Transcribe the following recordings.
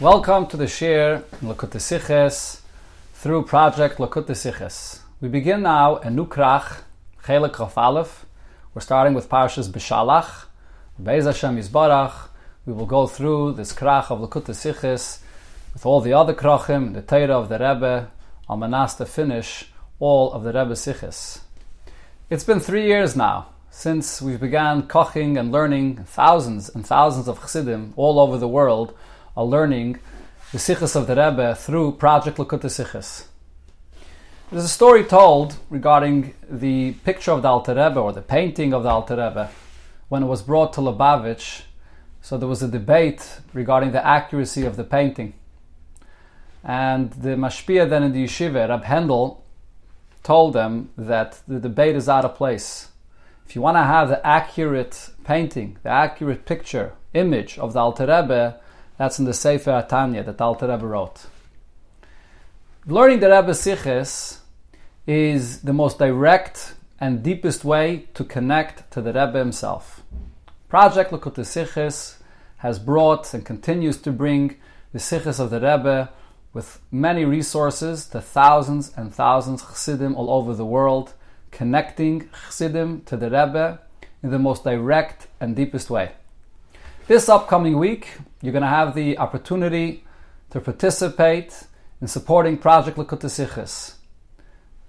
Welcome to the Shir Likkutei Sichos through Project Likkutei Sichos. We begin now a new krach, Chelek Chaf Aleph. We're starting with Parshas Beshalach. Be'ez Hashem Yisbarach. We will go through this krach of Likkutei Sichos with all the other krachim, the Torah of the Rebbe, on Manas to finish all of the Rebbe Siches. It's been three years now since we've began koching and learning thousands and thousands of chassidim all over the world are learning the Sichos of the Rebbe through Project Likkutei Sichos. There's a story told regarding the picture of the Alter Rebbe or the painting of the Alter Rebbe when it was brought to Lubavitch. So there was a debate regarding the accuracy of the painting. And the mashpia then in the yeshiva, Rab Hendel, told them that the debate is out of place. If you want to have the accurate painting, the accurate picture, image of the Alter Rebbe, that's in the Sefer Atanya that Alter Rebbe wrote. Learning the Rebbe Siches is the most direct and deepest way to connect to the Rebbe himself. Project Likkutei Sichos has brought and continues to bring the Siches of the Rebbe with many resources to thousands and thousands of Chassidim all over the world, connecting Chassidim to the Rebbe in the most direct and deepest way. This upcoming week, you're going to have the opportunity to participate in supporting Project Likkutei Sichos.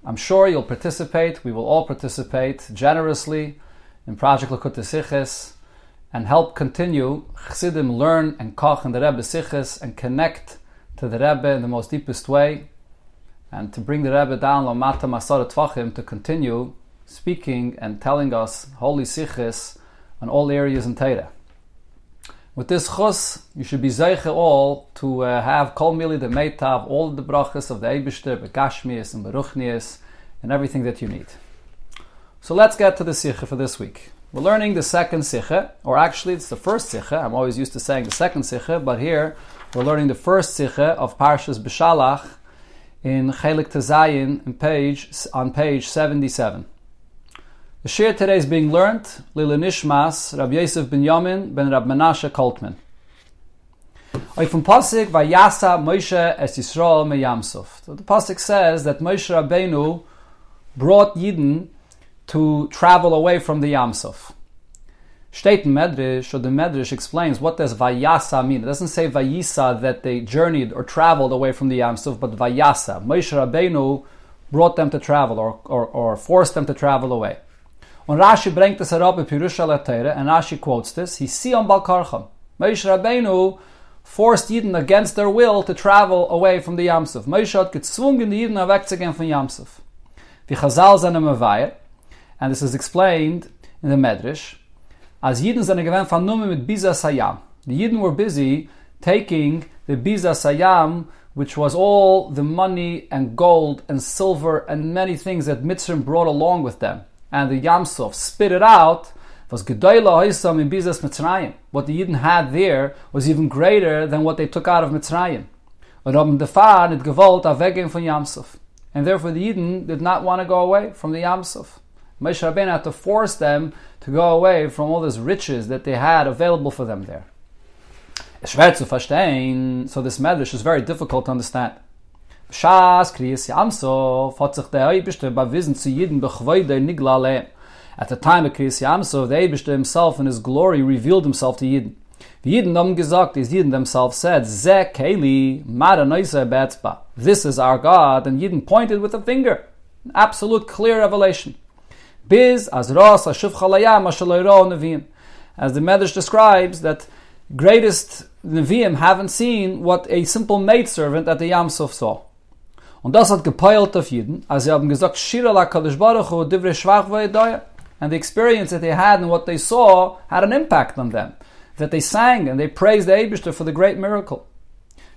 I'm sure you'll participate, we will all participate generously in Project Likkutei Sichos and help continue Chassidim learn and koch in the Rebbe Siches and connect to the Rebbe in the most deepest way, and to bring the Rebbe down Lamata Masarat Tvachim to continue speaking and telling us holy siches on all areas in Torah. With this chus, you should be zeiche all to uh, have kol mili the meitav, all the brachas of the Eibishter, begashmias and beruchnias, and everything that you need. So let's get to the sikha for this week. We're learning the second sikha, or actually it's the first sikha. I'm always used to saying the second sikha, but here we're learning the first sikha of Parshas Beshalach in Chelik Tezayin on page 77. The shir today is being learned Lila Nishmas Rab Yosef ben Yamin ben Rab Menashe Koltman. Oy from Pasik Vayasa Moshe es Yisrael me. So the Pasik says that Moshe Rabbeinu brought Yidden to travel away from the Yamsuf. Steht in Medrash, or the Medrash explains what does Vayasa mean. It doesn't say Vayisa that they journeyed or traveled away from the Yamsuf, but Vayasa. Moshe Rabbeinu brought them to travel or, or, or forced them to travel away. Und Rashi bringt das herab in Pirusha Leteire, and Rashi quotes this, he see on Balkarcham. Moshe Rabbeinu forced Yidden against their will to travel away from the Yamsuf. Moshe hat gezwungen die Yidden wegzugehen von Yamsuf. Wie Chazal seine Mavayr, and this is explained in the Medrash, as Yidden seine gewähnt von Nume mit Biza Sayam. The Yidden were busy taking the Biza Sayam, which was all the money and gold and silver and many things that Mitzrayim brought along with them. And the Yamsuf spit it out, was Gedoyla Hoysam in Bizas Mitzrayim. What the Yidden had there was even greater than what they took out of Mitzrayim. Yamsuf. And therefore the Yidden did not want to go away from the Yamsuf. Moshe Rabbeinu had to force them to go away from all these riches that they had available for them there. so this medrash is very difficult to understand. Yamsov hat sich der Eibishter bewiesen zu Yidden bechweide niglale. At the time of Kriyas Yamsov, the Eibishter himself in his glory revealed himself to Yidden. The Yidden haben gesagt, as themselves said, Ze Keli, Mara Noisa Betzba. This is our God, and Yidden pointed with a finger. Absolute clear revelation. Biz as ras chalayam. As the Medrash describes that greatest neviim haven't seen what a simple maidservant at the Yamsuf saw. Und das hat gepeilt auf Jeden, als sie haben gesagt, Shira la Kadosh Baruch Hu divre schwach And the experience that they had and what they saw had an impact on them. That they sang and they praised the Abishter for the great miracle.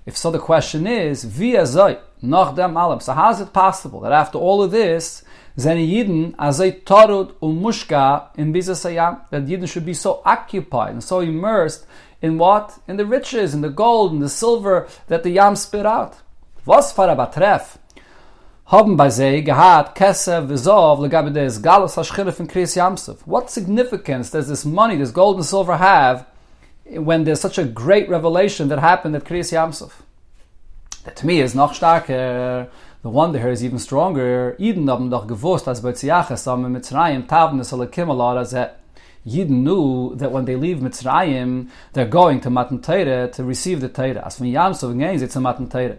If so, the question is, via zay, nach dem alam. So how is it possible that after all of this, seine Yidden azay tarud und mushka in bizasayam, that Yidden should be so occupied and so immersed in what? In the riches, in the gold, in the silver that the Yam spit out. Was for a batref? Haben bei sie gehad kesev v'zov legabe des galus hashchilif in Kriyas Yamsuf. What significance does this money, this gold and silver have when there's such a great revelation that happened at Kriyas Yamsuf. That to me is noch starker. The wonder here is even stronger. Eden haben doch gewusst, als bei Tziachas haben Mitzrayim tavne soll er kimmelar as that Yidden knew that when they leave Mitzrayim, they're going to Matan Torah to receive the Torah. As von Yamsuf gehen sie zu Matan Torah.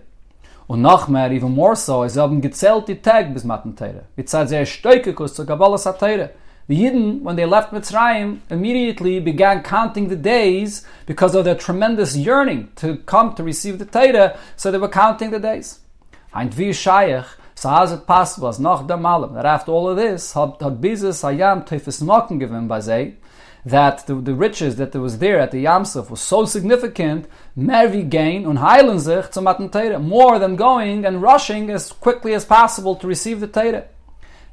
Und noch mehr, even more so, sie haben gezählt die Tag bis Matan Torah. Wie zeit sehr stoikikus zu Kabbalah Satayra. The Yidden, when they left Mitzrayim, immediately began counting the days because of their tremendous yearning to come to receive the Torah, so they were counting the days. Ein wie Shayach, so is it possible, as noch der Malam, that after all of this, hat, hat Bizes Hayam Teufes Mocken given by Zay, that the, the riches that was there at the Yamsuf was so significant, Mervi gain und heilen sich zum Matan more than going and rushing as quickly as possible to receive the Torah.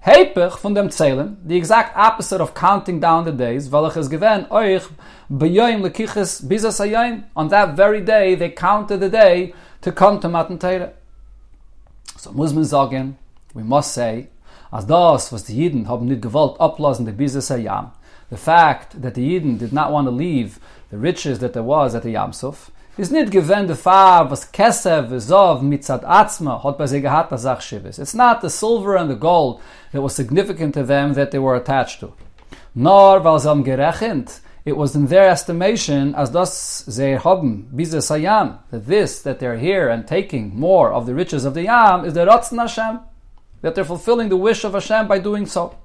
Hepech von dem Zählen, the exact opposite of counting down the days, welch is given euch beyoim lekiches bizas hayim. On that very day, they counted the day to come to Matan Torah. So muss man sagen, we must say, as das, was die Jiden haben nicht gewollt ablassen, the bizas hayam, the fact that the Yidden did not want to leave the riches that there was at the Yamsuf, is given the was kesev zov mitzad atzma hot shivis it's not the silver and the gold that was significant to them that they were attached to. Nor sie gerechnet it was in their estimation as das ze haben bize sayam that this that they're here and taking more of the riches of the yam is the ratzon Hashem that they're fulfilling the wish of Hashem by doing so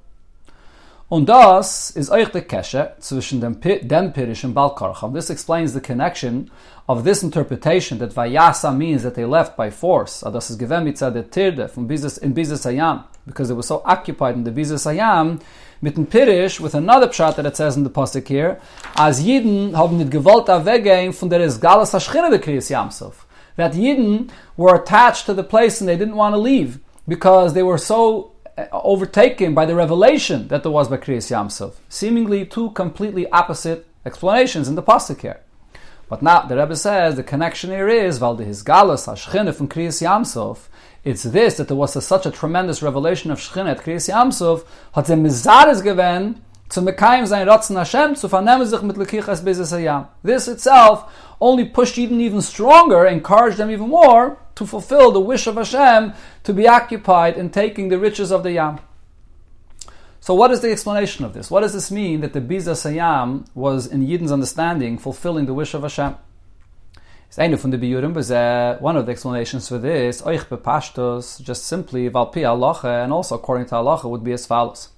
Und das is euch der Keshe zwischen dem, dem Pirish and Balkarcham. This explains the connection of this interpretation that Vayasa means that they left by force. Ah, Adas is given mitzad der Tirde from Bizas, in Bizas Ayam, because they were so occupied in the Bizas Ayam, mit dem Pirish, with another pshat that it says in the Pasuk here, as Yidden haben nicht gewollt weggehen von der Esgalas Hashchina de Kriyas Yamsov. That Yidden were attached to the place and they didn't want to leave, because they were so Uh, overtaken by the revelation that there was by Kriyas Yamsov. Seemingly two completely opposite explanations in the pasuk here. But now the Rebbe says the connection here is Valde his galus Hashchina from Kriyas Yamsov. It's this that there was a, such a tremendous revelation of Shechina at Kriyas Yamsov hat ze Mizares given zu Mekayim sein Ratzen Hashem zu vernehmen sich mit Lekichas Bezes Hayam. This itself only pushed Eden even stronger, encouraged them even more to fulfill the wish of Hashem to be occupied in taking the riches of the Yam. So, what is the explanation of this? What does this mean that the Biza Sayam was, in Yidden's understanding, fulfilling the wish of Hashem? Uh, one of the explanations for this, bepashtos, just simply Valpi Allah, and also according to Allah, would be as follows.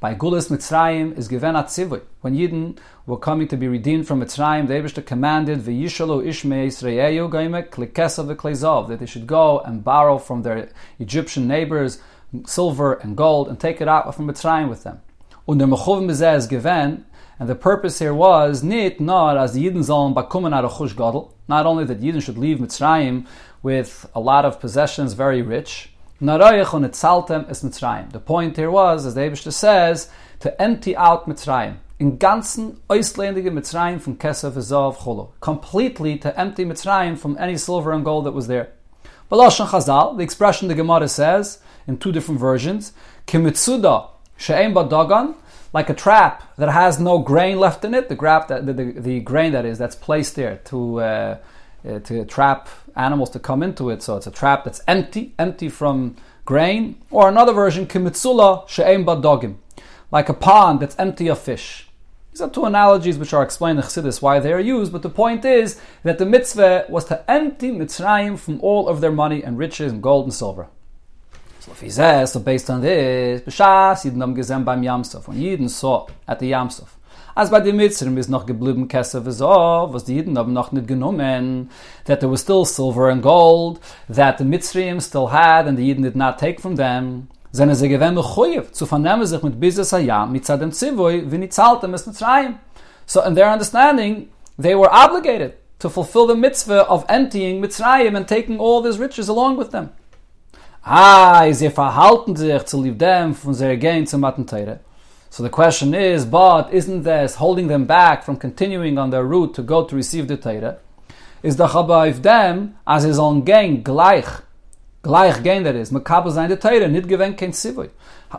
By Gulas Mitzrayim is given at Tzivui. When Yidden were coming to be redeemed from Mitzrayim, the Abishta commanded V'yishalu Ishmei Yisraeyu Gaimek Klikesa V'Klezov that they should go and borrow from their Egyptian neighbors silver and gold and take it out from Mitzrayim with them. Und der Mechuv is given, and the purpose here was nit not as the Yidden sollen bakumen out of Chush Gadol, not only that Yidden should leave Mitzrayim with a lot of possessions, very rich, the point here was, as the Abishter says, to empty out Mitzrayim. In ganzen ausländische Mitzrayim from Kesef, Ezov, Cholo. Completely to empty Mitzrayim from any silver and gold that was there. Balashon Chazal, the expression the Gemara says, in two different versions, Kimitsuda, She'em Badagan, like a trap that has no grain left in it, the, grap that, the, the, the grain that is, that's placed there to, uh, uh, to trap animals to come into it. So it's a trap that's empty, empty from grain. Or another version, kimitsula she'em badogim, like a pond that's empty of fish. These are two analogies which are explained in Chassidus why they are used, but the point is that the mitzvah was to empty Mitzrayim from all of their money and riches and gold and silver. So if he says, so based on this, B'shas Yidden gesehen beim Yamsov, when Yidden saw at the Yamsov, As bei den Mitzrim ist noch geblieben Kesef Ezov, was die Jiden haben noch nicht genommen, that there was still silver and gold, that the Mitzrim still had and the Jiden did not take from them. Seine sie gewähnt mechuyev, zu vernehmen sich mit Bizes Hayam, mit Zadem Zivoi, wie nicht zahlte es Mitzrayim. So in their understanding, they were obligated to fulfill the mitzvah of emptying Mitzrayim and taking all these riches along with them. Ah, sie verhalten sich zu lieb dem von sehr gehen zum Mattenteire. So the question is, but isn't this holding them back from continuing on their route to go to receive the Torah? Is the Chabaiv them as his own gang gleich Gleich gain that is, makabel zayin the Torah, nit gewen sivui.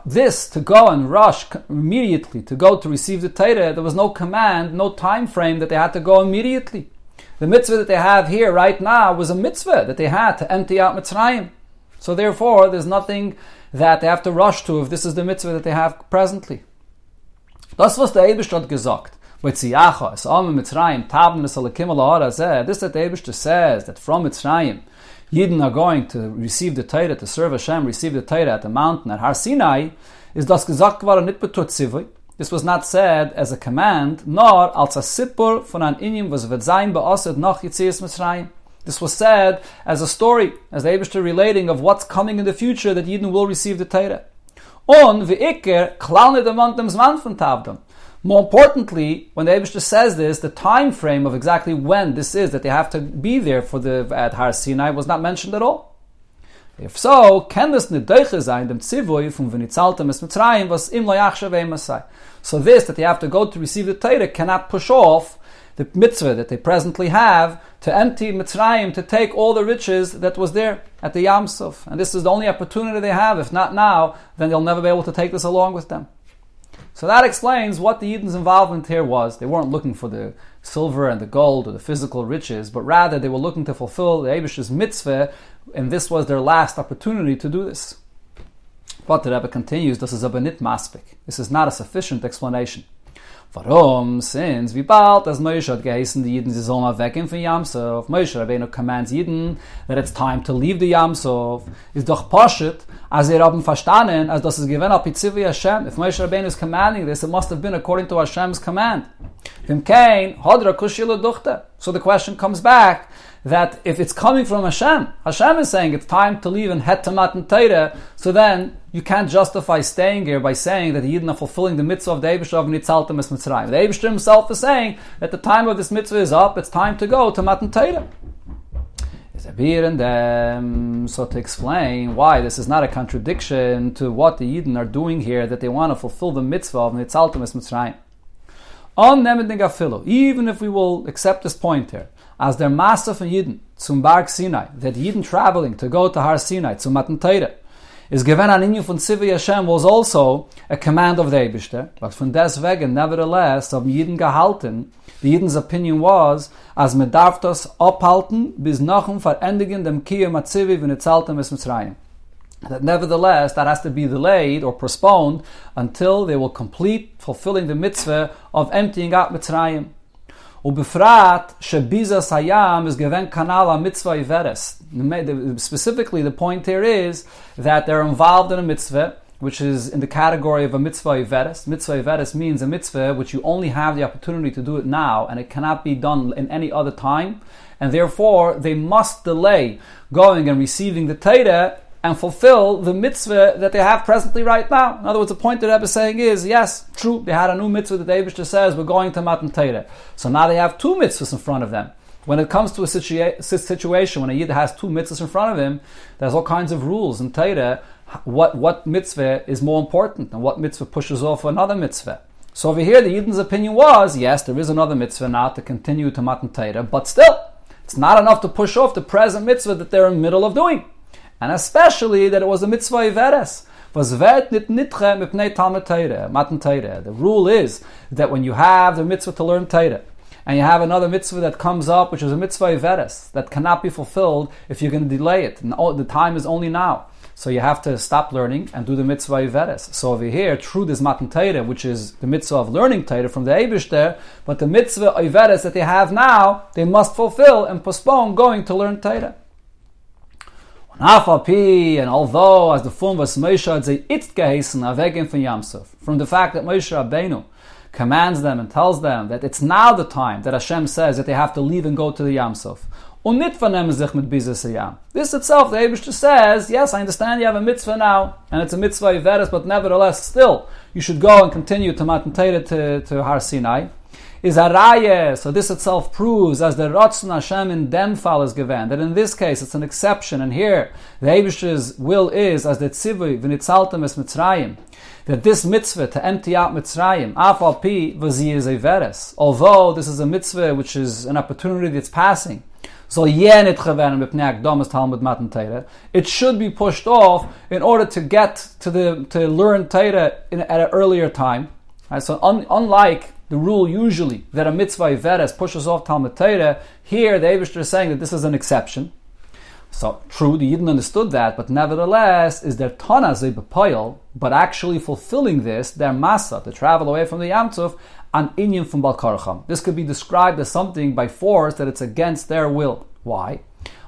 This, to go and rush immediately, to go to receive the Torah, there was no command, no time frame that they had to go immediately. The mitzvah that they have here right now was a mitzvah that they had to empty out Mitzrayim. So therefore, there's nothing that they have to rush to if this is the mitzvah that they have presently. Das was der Eberst hat gesagt. With Ziyacha, es am Mitzrayim, tabn es alakim er ala er, This that the Eberst says that from Mitzrayim, Yidden are going to receive the Torah, to serve Hashem, receive the Torah at the mountain at Har Sinai, is das gesagt geworden nicht betut zivui, this was not said as a command, nor als a sippur von an inyim was wird sein beosset noch Yitzias Mitzrayim. This was said as a story, as the Abishter relating of what's coming in the future that Yidden will receive the Torah. On v'iker klalne demont dem zman von Tavdom. More importantly, when the Abishter says this, the time frame of exactly when this is that they have to be there for the at Har Sinai was not mentioned at all. If so, can this nedoiche sein dem Zivui from v'nitzaltem es Mitzrayim was im lo yachshav so this, that they have to go to receive the Torah, cannot push off the mitzvah that they presently have to empty Mitzrayim, to take all the riches that was there at the Yam Suf. And this is the only opportunity they have. If not now, then they'll never be able to take this along with them. So that explains what the Eden's involvement here was. They weren't looking for the silver and the gold or the physical riches, but rather they were looking to fulfill the Abish's mitzvah, and this was their last opportunity to do this. But the Rebbe continues, this is a benit maspik. This is not a sufficient explanation. Warum? Since wie bald as Moshe hat geheißen, die Jiden, sie sollen mal weggehen von Yamsov. Moshe Rabbeinu commands Jiden that it's time to leave the Yamsov. Ist doch Poshet, as er haben verstanden, as das ist gewinn al Pitzivi Hashem. If Moshe Rabbeinu is commanding this, it must have been according to Hashem's command. Vim Kain, hodra kushila duchte. So the question comes back, that if it's coming from Hashem, Hashem is saying it's time to leave and head to Matan Torah, so then you can't justify staying here by saying that the Yidden are fulfilling the mitzvah of the Eibishter of Nitzaltem es Mitzrayim. The Eibishter himself is saying that the time of this mitzvah is up, it's time to go to Matan Torah. And um, so to explain why this is not a contradiction to what the Yidden are doing here, that they want to fulfill the mitzvah of Nitzaltem es Mitzrayim. On even if we will accept this point here, as der Master von Yidden zum Berg Sinai, that Yidden traveling to go to Har Sinai, to Matan Torah, is given an inyan von Sivi Hashem was also a command of the Eibishter, but von deswegen, nevertheless, of Yidden gehalten, the Yidden's opinion was, as me abhalten, bis nachum verendigen dem Kiyam Atzivi, wenn es altem es Mitzrayim. That nevertheless, that has to be delayed or postponed until they will complete fulfilling the mitzvah of emptying out Mitzrayim. Ubefrat shebiza sayam is given kanala mitzvah iveres. Specifically, the point here is that they're involved in a mitzvah which is in the category of a mitzvah iveres. Mitzvah iveres means a mitzvah which you only have the opportunity to do it now, and it cannot be done in any other time, and therefore they must delay going and receiving the Torah and fulfill the mitzvah that they have presently right now. In other words, the point that Rebbe is saying is, yes, true, they had a new mitzvah that David says, we're going to Matan Torah. So now they have two mitzvahs in front of them. When it comes to a situa- situation, when a Yid has two mitzvahs in front of him, there's all kinds of rules in Torah, what, what mitzvah is more important and what mitzvah pushes off another mitzvah. So over here, the Yidden's opinion was, yes, there is another mitzvah now to continue to Matan Torah, but still, it's not enough to push off the present mitzvah that they're in the middle of doing and especially that it was a mitzvah iveres. The rule is that when you have the mitzvah to learn Torah, and you have another mitzvah that comes up, which is a mitzvah iveres, that cannot be fulfilled if you're going to delay it. And the time is only now. So you have to stop learning and do the mitzvah iveres. So over here, true this matan Torah, which is the mitzvah of learning Torah from the Abish there, but the mitzvah iveres that they have now, they must fulfill and postpone going to learn Torah. And although as the form was Moshe had say it's geheißen avegen von Yamsuf, from the fact that Moshe Rabbeinu commands them and tells them that it's now the time that Hashem says that they have to leave and go to the Yamsuf. This itself, the Abishter says, yes, I understand you have a mitzvah now, and it's a mitzvah Iveris, but nevertheless, still, you should go and continue to Matan to, to Har Sinai is a raya. So this itself proves, as the Ratzon Hashem in dem fall is given, that in this case it's an exception, and here the Abish's will is, as the Tzivui v'nitzaltem es Mitzrayim, that this mitzvah to empty out Mitzrayim, afal pi v'zi is a veres. Although this is a mitzvah which is an opportunity that's passing, So. It should be pushed off in order to get to the to learn Torah at an earlier time. Right? So un, unlike the rule usually that a mitzvah iveres pushes off Talmud Torah, here the Eibushter is saying that this is an exception. So true, the Yidden understood that, but nevertheless, is their tana zebepoil, but actually fulfilling this, their masa, to travel away from the Yamsuf, an inyan from Balkarcham. This could be described as something by force that it's against their will. Why?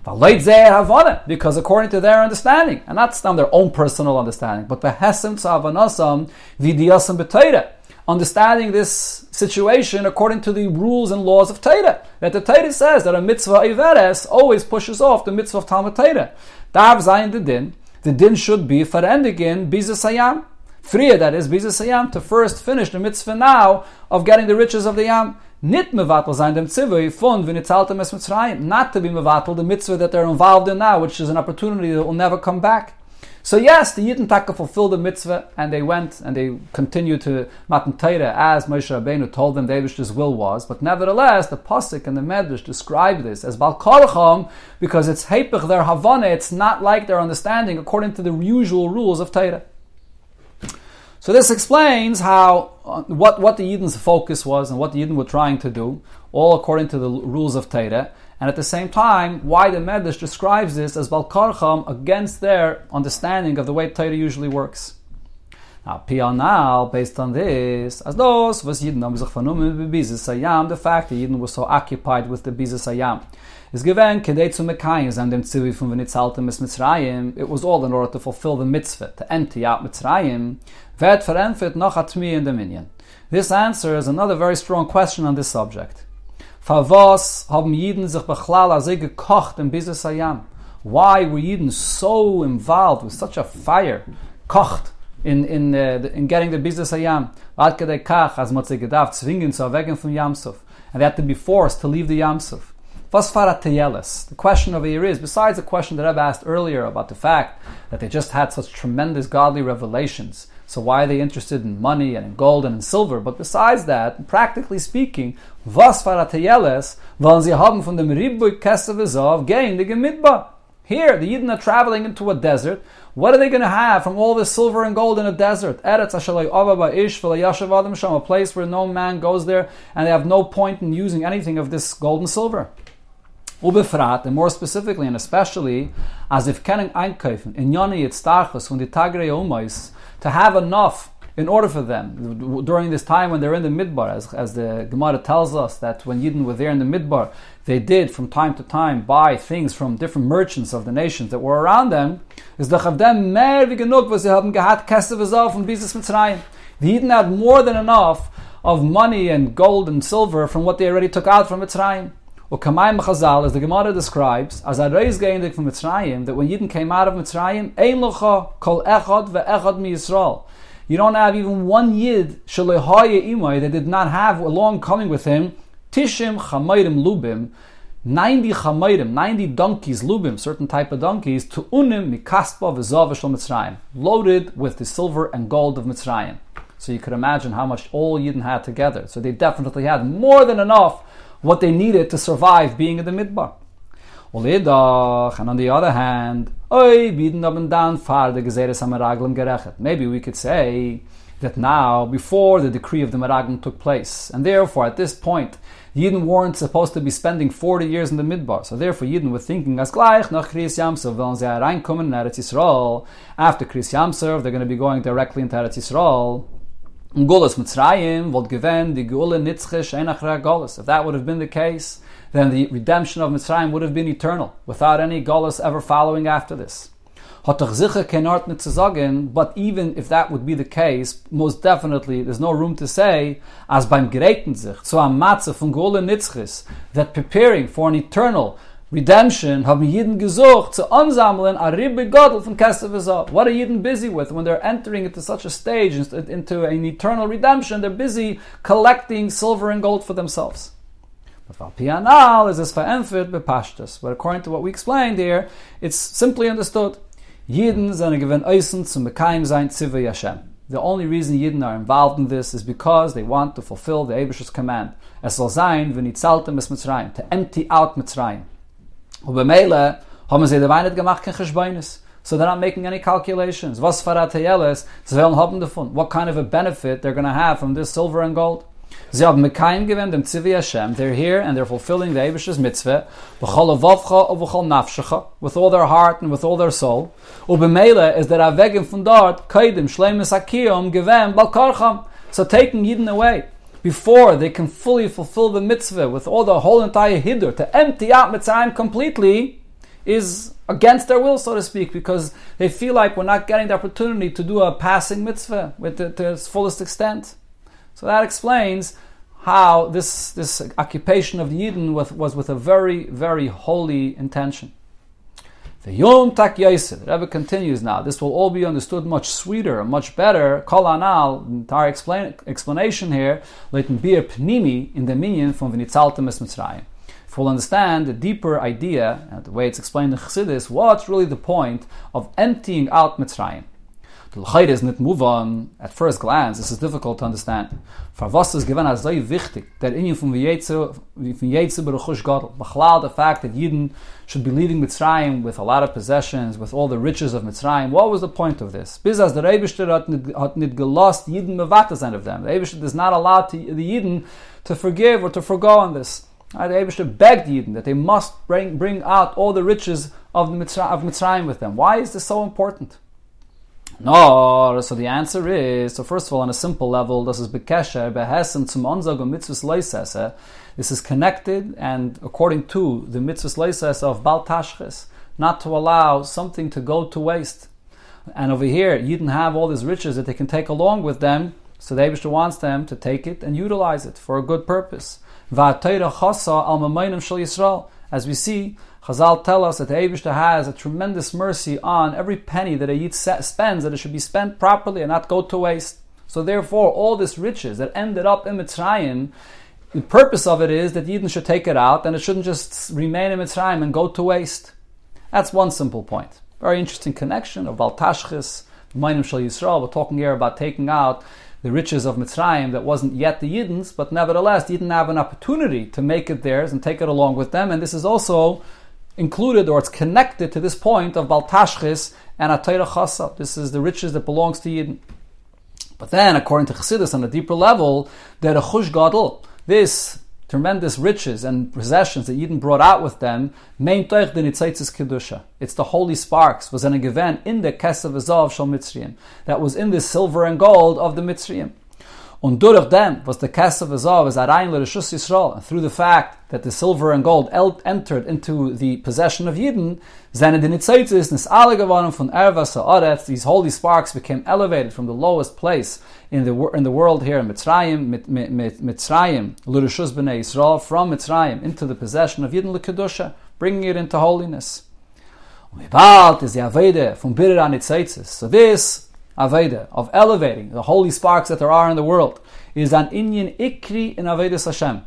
Because according to their understanding, and that's not their own personal understanding, but the hesem tzavanasam vidiyasam b'teira, understanding this situation according to the rules and laws of Torah. That the Torah says that a mitzvah iveres always pushes off the mitzvah of Talmud. Dav zayin the din. The din should be farendigin bizasayam. Friya, that is, bizasayam, to first finish the mitzvah now of getting the riches of the yam. Nit mevatel zayin dem tzivui fun v'nitzaltem es mitzrayim. Not to be mevatel the mitzvah that they're involved in now, which is an opportunity that will never come back. So yes, the Yidden Taka fulfilled the mitzvah, and they went and they continued to Matan Torah as Moshe Rabbeinu told them David's will was. But nevertheless, the pasuk and the Medrash describe this as Balkarcham because it's Hepech their Havana. It's not like their understanding according to the usual rules of Torah. So this explains how uh, what what the Yidden's focus was and what the Yidden were trying to do, all according to the rules of Torah and at the same time, why the Medrash describes this as Balkarcham against their understanding of the way Torah usually works. Now, now, based on this, as those was Yidden haben sich vernommen Bizis Ayam, the fact that Yidden was so occupied with the Bizis Ayam. Is given kedei zu Mekayim, and dem Tzivi from Venitzaltem is Mitzrayim, it was all in order to fulfill the mitzvah, to empty out Mitzrayim, vet verenfit noch atmi in minyan. This answers another very strong question on this subject. Favos haben Jiden sich bechlal also gekocht im Business Ayam. Why were Yidden so involved with such a fire, kocht, in, in, uh, the, in getting the business Ayam? Ad kedei kach, as mot sie gedacht, zwingen zu erwecken from Yamsuf. And they had to be forced to leave the Yamsuf. Was farat teyeles? The question over here is, besides the question that I've asked earlier about the fact that they just had such tremendous godly revelations, so why are they interested in money and in gold and in silver? But besides that, practically speaking, was farateyeles, wollen sie haben von dem the Gemidba. Here, the Yidden are traveling into a desert. What are they going to have from all this silver and gold in a desert? Eretz a place where no man goes there, and they have no point in using anything of this gold and silver. Ubefrat, and more specifically and especially, as if kennen einkaufen in Yoni Yitztachus von die Tagre Umais, to have enough in order for them during this time when they're in the midbar, as, as the Gemara tells us that when Yidden were there in the midbar, they did from time to time buy things from different merchants of the nations that were around them. Is the Yidden had more than enough of money and gold and silver from what they already took out from Mitzrayim. Well, Kamayim Chazal, as the Gemara describes, as a reis gained from Mitzrayim, that when Yidden came out of Mitzrayim, Ein locha kol echad ve'echad mi Yisrael. You don't have even one Yid, Shalehoye Imay, that did not have along coming with him, Tishim Chamayrim Lubim, 90 Chamayrim, 90 donkeys, Lubim, certain type of donkeys, to Unim Mikaspa V'zav Mitzrayim, loaded with the silver and gold of Mitzrayim. So you could imagine how much all Yidden had together. So they definitely had more than enough what they needed to survive being in the midbar. And on the other hand, maybe we could say that now, before the decree of the Meraglim took place, and therefore at this point, Yidden weren't supposed to be spending 40 years in the Midbar. So therefore Yidden were thinking, as gleich nach Kriyas Yamsov, wenn sie reinkommen in Eretz Yisrael, after Kriyas Yamsov, they're going to be going directly into Eretz Yisrael. Gulas Mitzrayim would given the Gula Nitzchish Einachra Gulas. If that would have been the case, then the redemption of Mitzrayim would have been eternal, without any Gulas ever following after this. But even if that would be the case, most definitely there's no room to say, as beim Gereiten sich, zu am Matze von Gula that preparing for an eternal redemption haben Yidden gesucht zu ansammeln a Ribbe Godel von Kesef What are Yidden busy with when they're entering into such a stage, into an eternal redemption? They're busy collecting silver and gold for themselves. But Pianal is as verenfert bepashtas. But according to what we explained here, it's simply understood. Yidden sind given Eisen zum Mekayim sein Tzivah Hashem. The only reason Yidden are involved in this is because they want to fulfill the Abish's command. Es soll sein, wenn es Mitzrayim, to empty out Mitzrayim. Und bei Meile haben sie dabei nicht gemacht, kein Geschbeines. So they're not making any calculations. Was sie wollen haben davon. What kind of a benefit they're going to have from this silver and gold. Sie haben gewend dem Hashem. They're here and they're fulfilling the Eibish's mitzvah. Avavcha nafshecha. With all their heart and with all their soul. U b'meile is der avegim von dort shleimus akiyom gewend balkarcham. So taking Yidden away before they can fully fulfill the mitzvah with all the whole entire hidur to empty out Mitzrayim completely is against their will, so to speak, because they feel like we're not getting the opportunity to do a passing mitzvah with the, to its fullest extent. So that explains how this, this occupation of Yidden was, was with a very, very holy intention. The Yom Tak Yosef, Rebbe continues now. This will all be understood much sweeter and much better. Kol Anal, entire explain, explanation here, Leitin Bir Pnimi in the minion from V'nitzaltem Es Mitzrayim. If we'll understand the deeper idea, and the way it's explained in Chassidus, what's really the point of emptying out Mitzrayim? The L'chayr is not move on at first glance. This is difficult to understand. For was is given as very wichtig that in you from V'yetze from Yetze Baruchush Gadol. B'chlal the fact that Yidden should be leaving Mitzrayim with a lot of possessions, with all the riches of Mitzrayim. What was the point of this? Bis the Rebishter hat nit gelost Yidden mevatas of them. The Rebishter does not allow the Yidden to forgive or to forgo on this. Right, the Rebishter begged Yidden that they must bring, bring out all the riches of, the Mitzrayim, of Mitzrayim with them. Why is this so important? No, so the answer is so. First of all, on a simple level, this is bekesher behesen zum onzag mitzvahs leisese. This is connected and according to the mitzvahs leisese of bal tashchis, not to allow something to go to waste. And over here, you didn't have all these riches that they can take along with them. So the Abishah wants them to take it and utilize it for a good purpose. As we see, Chazal tell us that the Eibushter has a tremendous mercy on every penny that a Yid spends, that it should be spent properly and not go to waste. So therefore, all this riches that ended up in Mitzrayim, the purpose of it is that Yidden should take it out and it shouldn't just remain in Mitzrayim and go to waste. That's one simple point. Very interesting connection of Baltashchis, Mainim Shal Yisrael. We're talking here about taking out the riches of Mitzrayim that wasn't yet the Yidden's, but nevertheless, Yidden have an opportunity to make it theirs and take it along with them. And this is also included or it's connected to this point of Baltashchis and Atayra Chasa. This is the riches that belongs to Yidden. But then, according to Chassidus, on a deeper level, the Rechush Gadol, this tremendous riches and possessions that Yidden brought out with them, main toich den kedusha. It's the holy sparks was an event in the Kesav Azov Shal Mitzrayim that was in the silver and gold of the Mitzrayim. Und durch dem, was the Kesef Azov is Arayin L'Rishus Yisrael, and through the fact that the silver and gold entered into the possession of Yidden, seine Dinitzaitis nis alle gewonnen von Erva Sa'aretz, these holy sparks became elevated from the lowest place in the, in the world here in Mitzrayim, mit, mit, mit, Mitzrayim, L'Rishus B'nai Yisrael, from Mitzrayim into the possession of Yidden L'Kedusha, bringing it into holiness. So this Aveda, of elevating the holy sparks that there are in the world, is an Inyan Ikri in Avedas Hashem.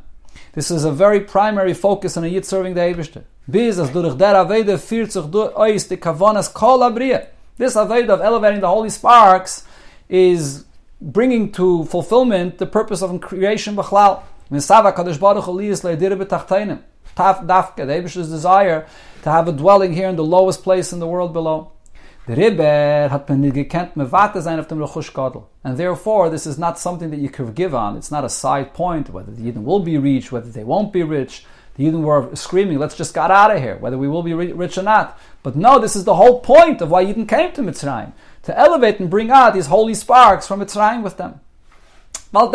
This is a very primary focus on a Yid serving the Eibishter. Biz as durch der Aveda führt sich ois die Kavanas kol abriya. This Aveda of elevating the holy sparks is bringing to fulfillment the purpose of creation b'chlal. Misava Kadosh Baruch Hu liyis le'edir b'tachteinim. Taf dafke, the Eibishter's desire to have a dwelling here in the lowest place in the world below. The hat man sein auf dem Rechush Gadol. And therefore, this is not something that you could give on. It's not a side point, whether the Yidden will be rich, whether they won't be rich. The Yidden were screaming, let's just get out of here, whether we will be rich or not. But no, this is the whole point of why Yidden came to Mitzrayim, to elevate and bring out these holy sparks from Mitzrayim with them. By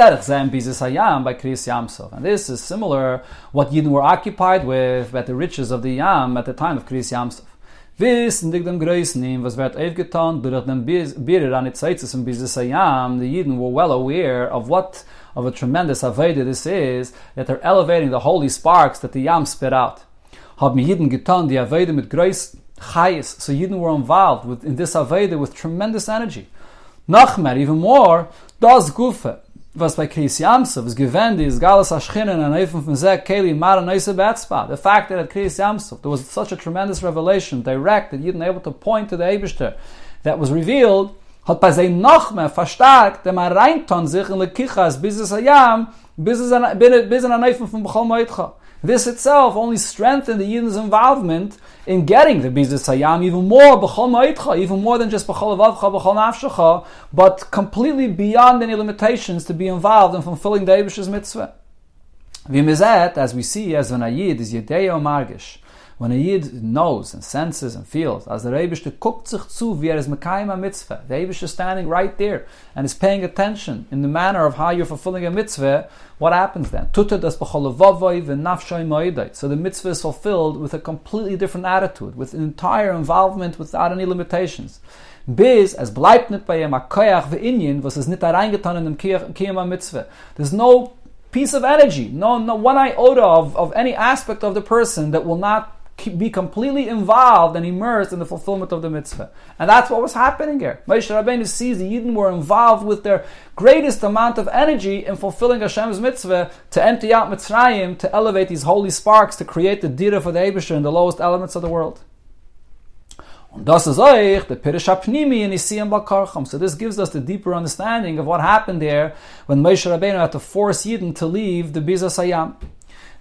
Kriyas Yamsov. And this is similar what Yidden were occupied with, with the riches of the Yam at the time of Kriyas Yamsov. Wissen dik dem Größen ihm, was wird aufgetan durch den Birer an die Zeitzes und bis Ayam, the Yidden were well aware of what of a tremendous Aveda this is, that they're elevating the holy sparks that the Yam spit out. Haben Yidden getan die Aveda mit Größ Chayes, so Yidden were involved with, in this Aveda with tremendous energy. Noch mehr, even more, das Gufe, was bei Kris Yamsa was gewend is Galas Ashchinen and Eifen from Zek Keli Mara Neise Betzpa. The fact that at Kris Yamsa there was such a tremendous revelation, direct, that you didn't able to point to the Eibishter that was revealed, hat bei sein noch mehr verstärkt, der man reinton sich in Lekichas bis es Ayam, bis es an Eifen von Bechol Moitcha. This itself only strengthened the Yidden's involvement in getting the Bizis Hayam even more, even more than just B'chol Avavcha, B'chol but completely beyond any limitations to be involved in fulfilling the Abish's mitzvah. V'mizet, as we see, as an Ayid is Yedeo Margish. When a Yid knows and senses and feels, as the Rebishter guckt sich zu, wie er is Mekayim mitzvah, the Rebishter is standing right there and is paying attention in the manner of how you're fulfilling a mitzvah, what happens then? So the mitzvah is fulfilled with a completely different attitude, with an entire involvement without any limitations. Bis as bleibt nicht bei ihm a ve'inyin, was is nicht reingetan in dem mitzvah. There's no piece of energy, no, no one iota of, of any aspect of the person that will not be completely involved and immersed in the fulfillment of the mitzvah. And that's what was happening here. Moshe Rabbeinu sees the Yidden were involved with their greatest amount of energy in fulfilling Hashem's mitzvah to empty out Mitzrayim, to elevate these holy sparks, to create the dira for the Abishah in the lowest elements of the world. Und das ist euch der Pirish Isiyam Bakarcham. So this gives us the deeper understanding of what happened there when Moshe Rabbeinu had to force Yidden to leave the Biza Sayam.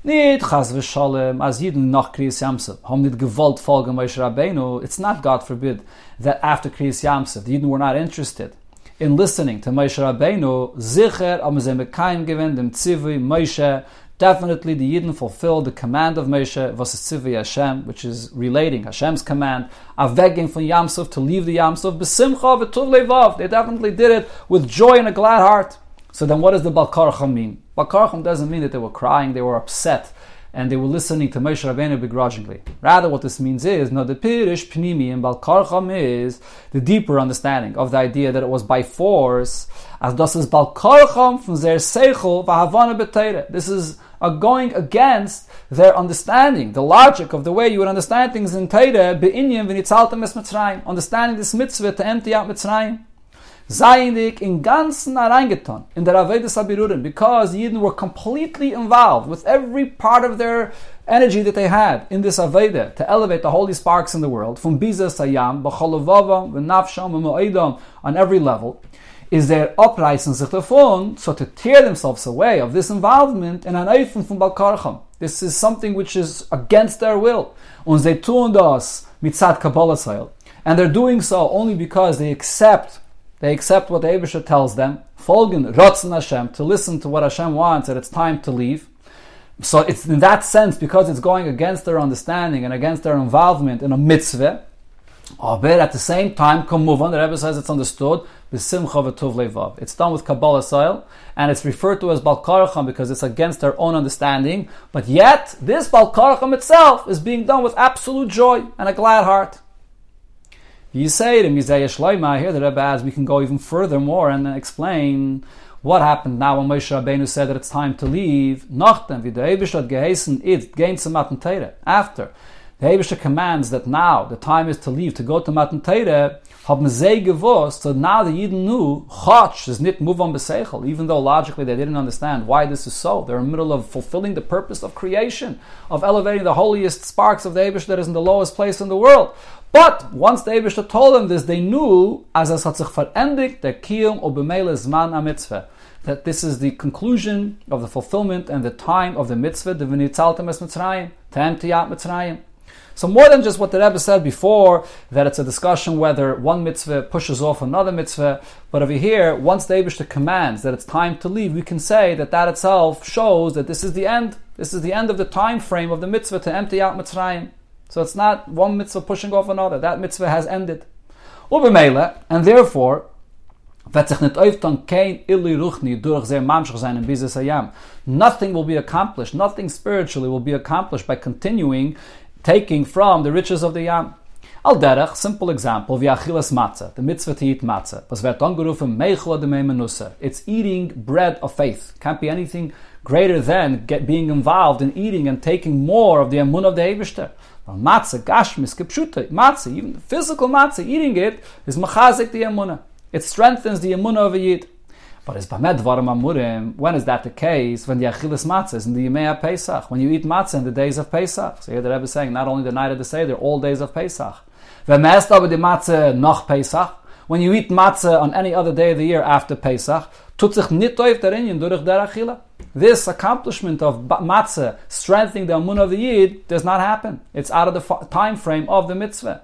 Nit chas v'shalem, as Yidden nach Kriyas Yamsef, haben nit gewollt folgen Moshe Rabbeinu, it's not, God forbid, that after Kriyas Yamsef, the Yidden were not interested in listening to Moshe Rabbeinu, zicher am ze mekayim gewend dem Tzivui Moshe, definitely the Yidden fulfilled the command of Moshe, was Tzivui Hashem, which is relating Hashem's command, aveging from Yamsuf to leave the Yamsuf, besimcha v'tuv levav, they definitely did it with joy and a glad heart. So then what does the Balkarcham mean? Balkarcham doesn't mean that they were crying, they were upset, and they were listening to Moshe Rabbeinu begrudgingly. Rather, what this means is, no, the Pirish Pnimi in Balkarcham is the deeper understanding of the idea that it was by force, as das is Balkarcham from their Seichel v'havana b'teire. This is a going against their understanding, the logic of the way you would understand things in Teire, be'inyam v'nitzaltem es Mitzrayim, understanding this mitzvah to empty out Mitzrayim seien in ganzen reingetan in der Avedes Abirurim because the Yidden were completely involved with every part of their energy that they had in this Aveda to elevate the holy sparks in the world from Biza Sayam, B'cholovava, V'nafsham, V'mo'edam on every level is their uprising sich so to tear themselves away of this involvement in an from Balkarcham. This is something which is against their will. Und sie tun das mitzat Kabbalah And they're doing so only because they accept they accept what the Abisha tells them, folgen Ratzon Hashem, to listen to what Hashem wants, that it's time to leave. So it's in that sense, because it's going against their understanding and against their involvement in a mitzvah, but at the same time, come move on. The Rebbe says it's understood. It's done with Kabbalah soil, and it's referred to as Balkaracham because it's against their own understanding. But yet, this Balkaracham itself is being done with absolute joy and a glad heart. You say in Mizayah Shloima, here the Rebbe adds, we can go even further more and explain what happened now when Moshe Rabbeinu said that it's time to leave. Nachdem, hat geheißen, it, gehen zum Matan After, the Ebesh commands that now the time is to leave, to go to Matan haben sie gewusst, so now the Yidden knew, Chotch is nit move on beseichel, even though logically they didn't understand why this is so. They're in the middle of fulfilling the purpose of creation, of elevating the holiest sparks of the Ebesh that is in the lowest place in the world. But once the Eibishter told them this, they knew, as es hat sich verendigt, der Kiyum obemele Zman mitzvah that this is the conclusion of the fulfillment and the time of the mitzvah, the v'nitzaltem es Mitzrayim, empty Mitzrayim. So more than just what the Rebbe said before, that it's a discussion whether one mitzvah pushes off another mitzvah, but over here, once the Eibishter commands that it's time to leave, we can say that that itself shows that this is the end. This is the end of the time frame of the mitzvah to empty out Mitzrayim. So it's not one mitzvah pushing off another. That mitzvah has ended. And therefore, Nothing will be accomplished, nothing spiritually will be accomplished by continuing taking from the riches of the Yam. Al derech, simple example, via achilas matzah, the mitzvah to eat matzah. Was wird angerufen, menusa. It's eating bread of faith. Can't be anything greater than get, being involved in eating and taking more of the amun of the Eibishter. Matzah, gashmis, kipshuta, matzah, even physical matzah, eating it is machazik the emunah. It strengthens the emunah of a yid. But is bamed varam amurim, when is that the case? When the achilas matzah is in the Yemei Pesach, when you eat matzah in the days of Pesach. So here the Rebbe is saying, not only the night of the Seder, all days of Pesach. The matzah noch Pesach, when you eat matzah on any other day of the year after Pesach, tut sich nit durch der Achila. this accomplishment of matzah, strengthening the amun of the yid, does not happen. It's out of the time frame of the mitzvah.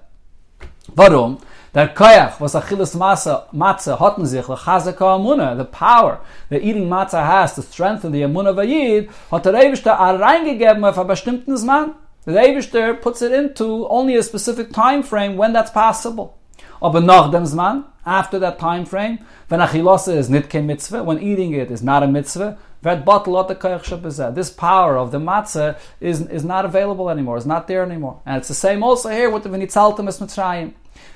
Warum? Der Koyach, was Achilles Matzah, matzah hatten sich, lechazaka amuna, the power that eating matzah has to strengthen the amun of a yid, hat der Eibishter reingegeben auf ein bestimmten Zman. The Eibishter puts it into only a specific time frame when that's possible. Aber nach dem Zman, after that time frame, when achilose is nit mitzvah, when eating it is not a mitzvah, this power of the matzah is, is not available anymore, is not there anymore. And it's the same also here with the Vinitzaltim Mitzrayim.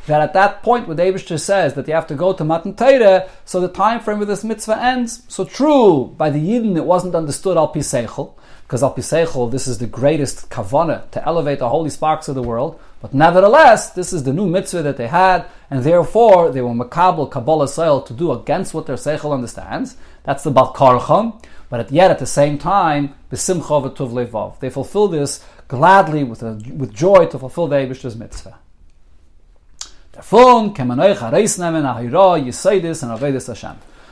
That at that point, what the says that you have to go to Matan Torah, so the time frame of this mitzvah ends. So true, by the Yidden it wasn't understood al Piseichel, because al Piseichel, this is the greatest kavana to elevate the holy sparks of the world. But nevertheless, this is the new mitzvah that they had, and therefore they were makabel Kabbalah soil to do against what their seichel understands. That's the balkarcham. But yet at the same time, b'simcha v'tuv levav. They fulfill this gladly with, a, with joy to fulfill the Eibushter's mitzvah.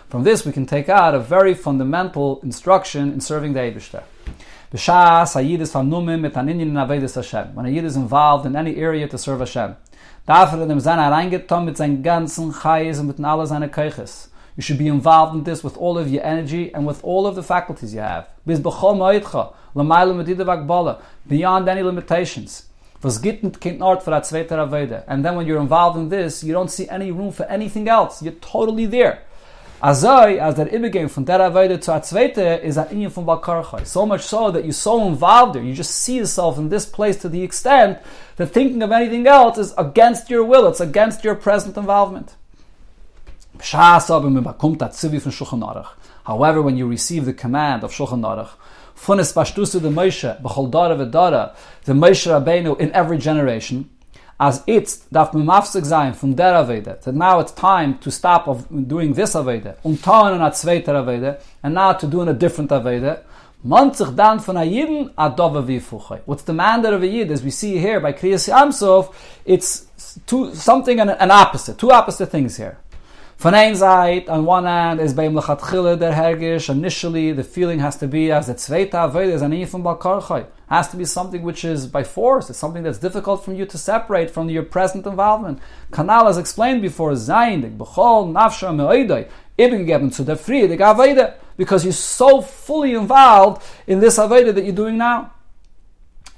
From this we can take out a very fundamental instruction in serving the Eibishter. When a Yid is involved in any area to serve Hashem, you should be involved in this with all of your energy and with all of the faculties you have. Beyond any limitations. And then when you're involved in this, you don't see any room for anything else. You're totally there. Azai, as that from to is an from. So much so that you're so involved there, you just see yourself in this place to the extent that thinking of anything else is against your will, it's against your present involvement. However, when you receive the command of Shulchan Aruch, Funis Pashtusu the Moshe, B'chol Dara V'Dara, the Moshe Rabbeinu in every generation, as it's daf memafsik sein from der Aveda, that now it's time to stop of doing this Aveda, und tauen an zweiter Aveda, and now to do a different Aveda, man sich dann von a Yidin adova vifuchay. What's demanded of a Yid, as we see here by Kriyas Yamsuf, it's two, something and an opposite, two opposite things here. Von ein on one hand, is beim Lechatchille der Hergish, initially the feeling has to be as the Zweite Aveda is an Ifan Balkarchai. Has to be something which is by force, it's something that's difficult from you to separate from your present involvement. Kanal as explained before, Zayin, the Bechol, Nafsha, Me'oidoi, gegeben zu der Friede, Aveda, because you're so fully involved in this Aveda that you're doing now.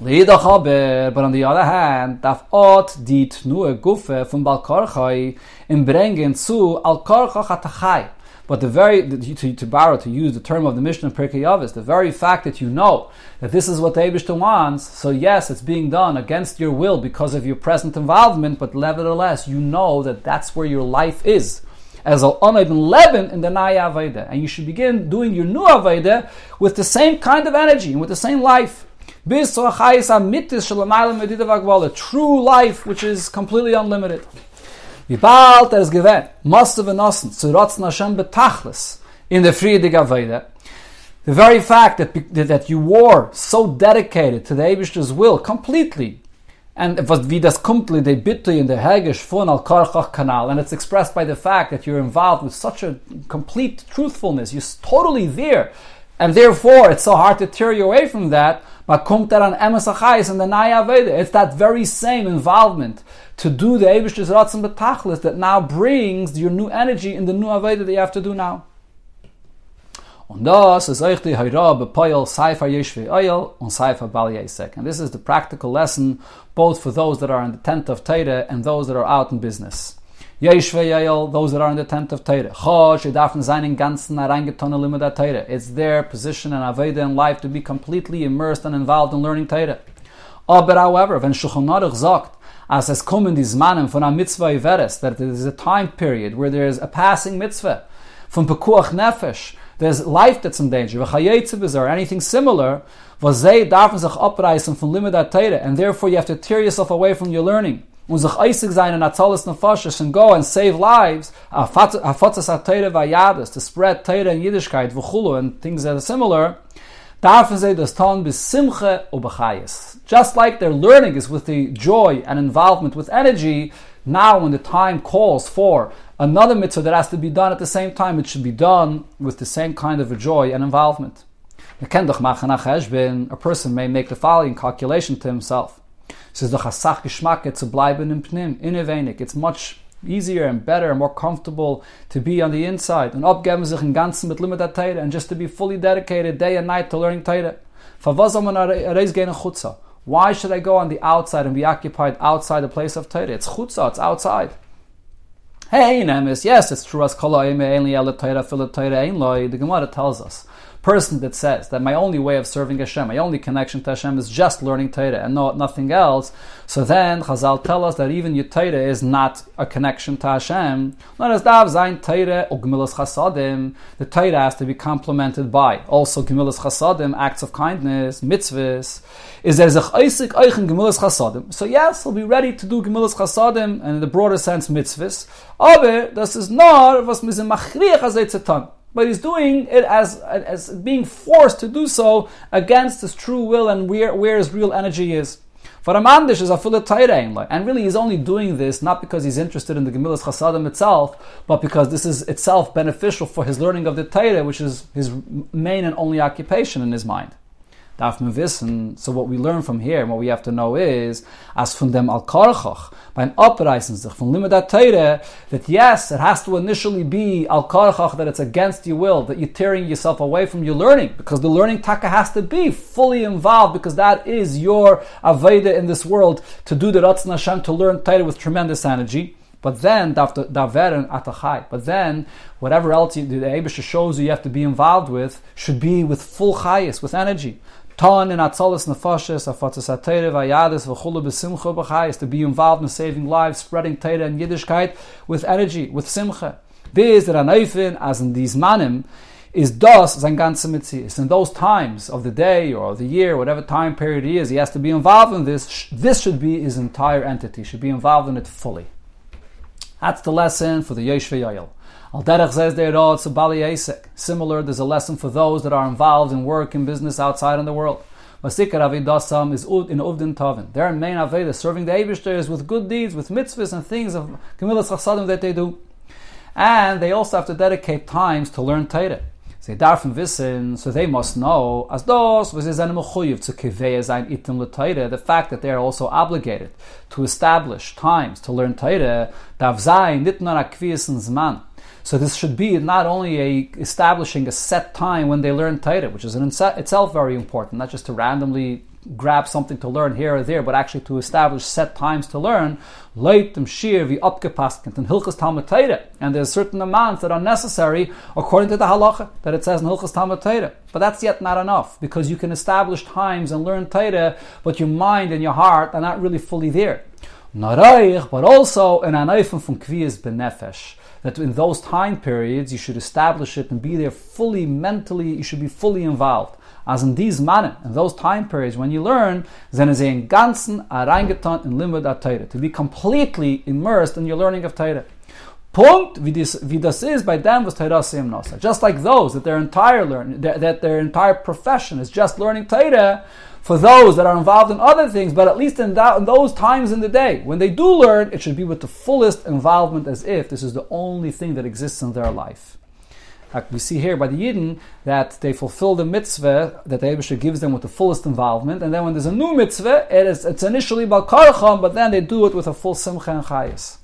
But on the other hand, darf ot dit nur gufe von Balkarchai in bringen zu Alkarchach atachai. Er but the very, to, to borrow, to use the term of the Mishnah Pirkei Avos, the very fact that you know that this is what the Abishta wants, so yes, it's being done against your will because of your present involvement, but nevertheless, you know that that's where your life is. As al ibn Levin in the Naya Aveda. And you should begin doing your new Aveda with the same kind of energy and with the same life. True life, which is completely unlimited. Wie bald er es in der Friedig Aveda, the very fact that, that you were so dedicated to the Eibishter's will completely, and was wie in der Hegesh von al Karchach Kanal, and it's expressed by the fact that you're involved with such a complete truthfulness, you're totally there, and therefore it's so hard to tear you away from that, kommt er an Emes Achayis and the Naya Veda. It's that very same involvement to do the Eibishter's Ratzon Betachlis that now brings your new energy in the new Aveda that you have to do now. Und das ist euch die Heira bepoil Seifer Yeshvi Oil und Seifer Bal Yesek. And this is the practical lesson both for those that are in the tent of Teire and those that are out in business. Yeshve those that are in the tent of Teire. Chosh, in Teire. It's their position and Aveda in life to be completely immersed and involved in learning Teire. Aber however, when Shulchan Aruch sagt, as es kommen die Zmanim von a mitzvah iveres, that there is a time period where there is a passing mitzvah, from pekuach nefesh, there's life that's in danger, or anything similar, was they darfen sich limud Teire, and therefore you have to tear yourself away from your learning und sich eisig sein in and go and save lives, afatzas ha-teire vayadis, to spread teire in Yiddishkeit, v'chulu, and things that are similar, darfen sie das tun bis simche ubachayis. Just like their learning is with the joy and involvement with energy, now when the time calls for another mitzvah that has to be done at the same time, it should be done with the same kind of a joy and involvement. A person may make the following calculation to himself. Es ist doch a sach geschmacke zu bleiben im Pnim, innewenig. It's much easier and better and more comfortable to be on the inside and abgeben sich im Ganzen mit Limit Teire and just to be fully dedicated day and night to learning Teire. Why should I go on the outside and be occupied outside the place of Teire? It's chutza, it's outside. Hey, Nemes, yes, it's true as kol only ele Teire, fil Teire, ein. The Gemara tells us person that says that my only way of serving Hashem, my only connection to Hashem is just learning Torah and no, nothing else, so then Chazal tell us that even your Torah is not a connection to Hashem. Not as dav zayin Torah or gemilas chasadim. The Torah has to be complemented by also gemilas chasadim, acts of kindness, mitzvahs. Is there zech eisik eichen gemilas chasadim? So yes, he'll be ready to do gemilas chasadim and in the broader sense mitzvahs. Aber das ist nur was mir machriach azay but he's doing it as, as being forced to do so against his true will and where, where his real energy is. For a man, this is a full and really he's only doing this not because he's interested in the Gemilas Chasadim itself, but because this is itself beneficial for his learning of the Torah, which is his main and only occupation in his mind darf man wissen, so what we learn from here, what we have to know is, as von dem Al-Karchach, beim Abreißen sich von Limit Teire, that yes, it has to initially be Al-Karchach, that it's against your will, that you're tearing yourself away from your learning, because the learning taka has to be fully involved, because that is your Aveda in this world, to do the Ratzon Hashem, to learn Teire with tremendous energy. But then, atachai. But then, whatever else you, the Abisha shows you you have to be involved with should be with full chayas, with energy. Ton in Atzolis Nefashis, Afatzis HaTeire, Vayadis, V'chulu B'simcha B'chayis, to be involved in saving lives, spreading Teire and Yiddishkeit with energy, with Simcha. This that Anaifin, as in these manim, is das sein ganze. In those times of the day or the year, whatever time period he is, he has to be involved in this. This should be his entire entity, should be involved in it fully. That's the lesson for the Yeshve Yoel. Al derech says bali esek. Similar, there's a lesson for those that are involved in work and business outside in the world. Masikar avidasam is in uvdin tavin. Their main aveda, serving the Eibushter, with good deeds, with mitzvahs and things of kamilas chasadim that they do. And they also have to dedicate times to learn Torah. Sie darfen wissen, so they must know, as those, was is mechuyev zu kiveye sein itim l'Torah, the fact that they are also obligated to establish times to learn Torah, darf sein, nit nur zman, so this should be not only a establishing a set time when they learn Torah, which is in itself very important, not just to randomly grab something to learn here or there, but actually to establish set times to learn. Leitem shir vi upgepaskent and hilchas Talmud Torah, and there's certain amounts that are necessary according to the halacha that it says in hilchas Talmud Torah. But that's yet not enough because you can establish times and learn Torah, but your mind and your heart are not really fully there. Naraich, but also an anayfim from kviyas benefesh that in those time periods you should establish it and be there fully mentally, you should be fully involved. As in these mannen, in those time periods when you learn, then sie in ganzen reingetan in limud Torah, to be completely immersed in your learning of Torah. Punkt, wie das, wie das is by them was Torah Nasa. Just like those, that their entire learn, that, that their entire profession is just learning Torah, for those that are involved in other things, but at least in, that, in, those times in the day, when they do learn, it should be with the fullest involvement as if this is the only thing that exists in their life. We see here by the Yidden that they fulfill the mitzvah that the Abisha gives them with the fullest involvement, and then when there's a new mitzvah, it is, it's initially Balkarcham, but then they do it with a full simcha and chayas.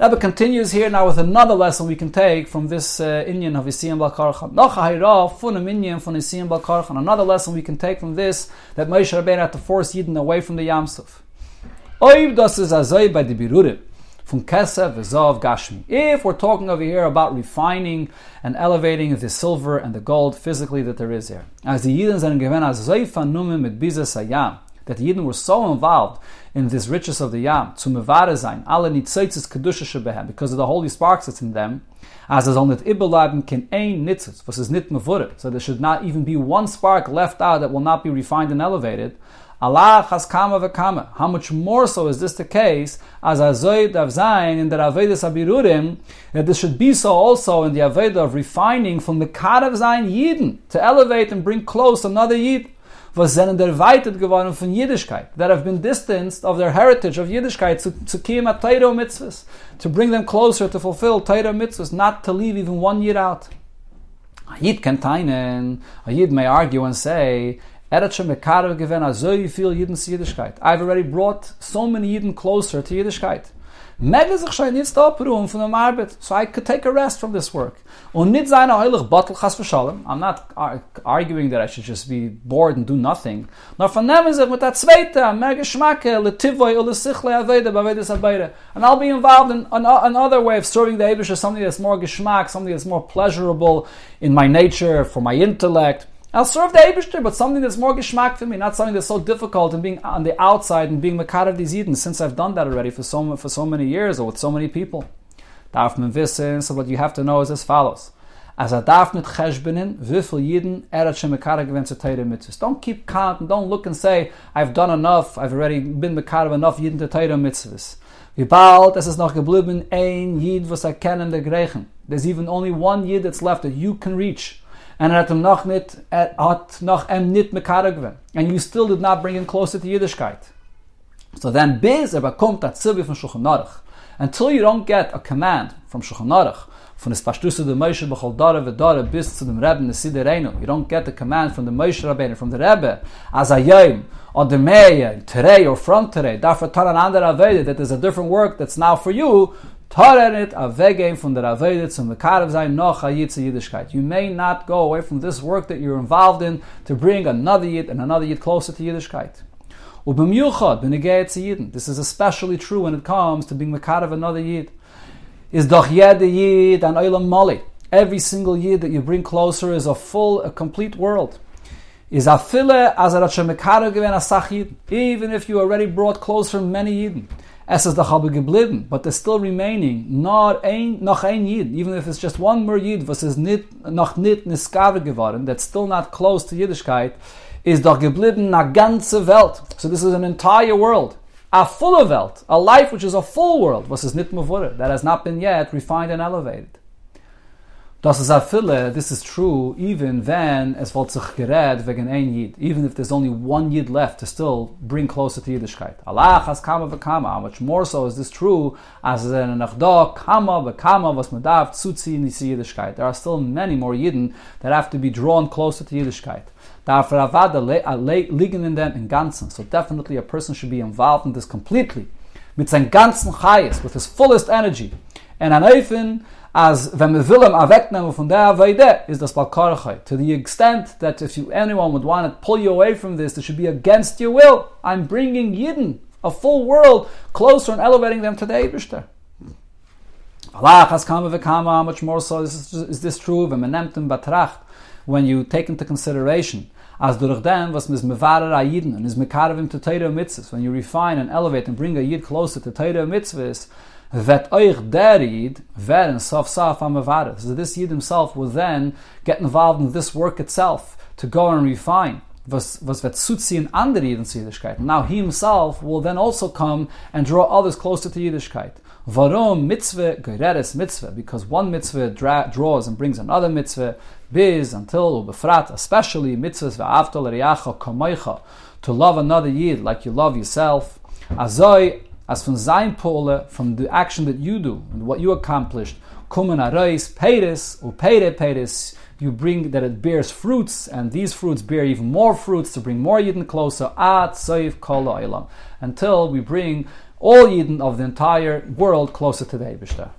Rebbe continues here now with another lesson we can take from this uh, Inyan of Yisiyam Balkarchan. Another lesson we can take from this that Moshe Rabbeinu had to force Yidden away from the Yamsuf. Oib das is azay by the birurim from Kesef Gashmi. If we're talking over here about refining and elevating the silver and the gold physically that there is here, as the Yidden are given as Zayfanumim mit Bizas Ayam, that the Yidden were so involved in this riches of the Yam, to mevarezain, alle nitzaitzes kedusha shebehem, because of the holy sparks that's in them, as is only ibelabim can ein nitzitz, is nit mevure, so there should not even be one spark left out that will not be refined and elevated. Allah has kama v'kama. How much more so is this the case as azoid of in the avedis abirurim that this should be so also in the aveda of refining from the kad of zayin yidden to elevate and bring close another yid was sind erweitert geworden von Yiddishkeit, that have been distanced of their heritage of Yiddishkeit to, to kiyam Torah mitzvahs, to bring them closer to fulfill Torah mitzvahs, not to leave even one year out. A Yid can tainen, a Yid may argue and say, I've already brought so many Yidden closer to Yiddishkeit. Schon so I could take a rest from this work. I'm not arguing that I should just be bored and do nothing. And I'll be involved in an, another way of serving the Abish something that's more geschmack, something that's more pleasurable in my nature, for my intellect. I'll serve the Eibishter, but something that's more geschmack for me, not something that's so difficult and being on the outside and being Makar of these Eden, since I've done that already for so, for so many years or with so many people. Darf man wissen, so what you have to know is as follows. As a darf mit cheshbenin, wifel Yidden, er hat schon Makar gewinnt zu Teire mitzvahs. Don't keep count and don't look and say, I've done enough, I've already been Makar of enough Yidden to Teire mitzvahs. Wie bald es ist noch geblieben ein Yid, was erkennen der Griechen. There's even only one Yid that's left that you can reach. And ihm noch nit hat noch em nit mekare gewen and you still did not bring him closer to yiddishkeit. So then biz er bekommt dat zilbi von shulchan until you don't get a command from shulchan aruch von es pashtusse de meische bechol dare ve dare bis zu dem rebbe neside reino you don't get the command from the meische rabbeinu from the rebbe as a yom or the meye today or from today dafür tar an ander avede that is a different work that's now for you Torenet a vegem from the Ravede zum Mekarev sein noch a Yiddishkeit. You may not go away from this work that you're involved in to bring another Yid and another Yid closer to Yiddishkeit. Yidden. This is especially true when it comes to being Mekarev another Yid. Is doch jede Yid an Olam Mali. Every single Yid that you bring closer is a full, a complete world. Is a fille as a Even if you already brought closer many Yidden. Es ist doch aber geblieben, but there's still remaining not ein, noch ein Yid, even if it's just one more Yid, was ist nicht, noch nicht niskave geworden, that's still not close to Yiddishkeit, is doch geblieben na ganze Welt. So this is an entire world. A full Welt, a life which is a full world, was ist nicht mehr that has not been yet refined and elevated. Das ist a fille, this is true, even when es wollt sich wegen ein Yid, even if there's only one Yid left to still bring closer to Yiddishkeit. Allah has kama v'kama, how much more so is this true, as es in nach da, kama v'kama, was man darf zuziehen in Yiddishkeit. There are still many more Yidden that have to be drawn closer to Yiddishkeit. Dafür avada liegen in dem in Ganzen. So definitely a person should be involved in this completely. Mit seinem ganzen Chayes, with his fullest energy. And an Eifin, as wenn wir will am von der Aveide, is das Balkarachai. To the extent that if you, anyone would want to pull you away from this, it should be against your will. I'm bringing Yidden, a full world, closer and elevating them to the Eibishter. Allah has come how much more so is, is this true? When you take into consideration, as durch dem, was mis mevarer a and is mekarevim to Teire mitzvahs, when you refine and elevate and bring a Yid closer to Teire mitzvahs, that euch der Yid werden sof sof am So this Yid himself will then get involved in this work itself to go and refine. Was, was wird zuziehen andere Yidden zu Yiddishkeit. Now he himself will then also come and draw others closer to Yiddishkeit. Warum mitzvah geredes mitzvah? Because one mitzvah dra- draws and brings another mitzvah, biz until ubefrat, especially mitzvahs ve'avtol riacha kamoicha, to love another yid like you love yourself. Azoi as from sein pole from the action that you do and what you accomplished kumen arais peres or pere peres you bring that it bears fruits and these fruits bear even more fruits to bring more yidden closer at saif kol until we bring all yidden of the entire world closer to the Eibishter.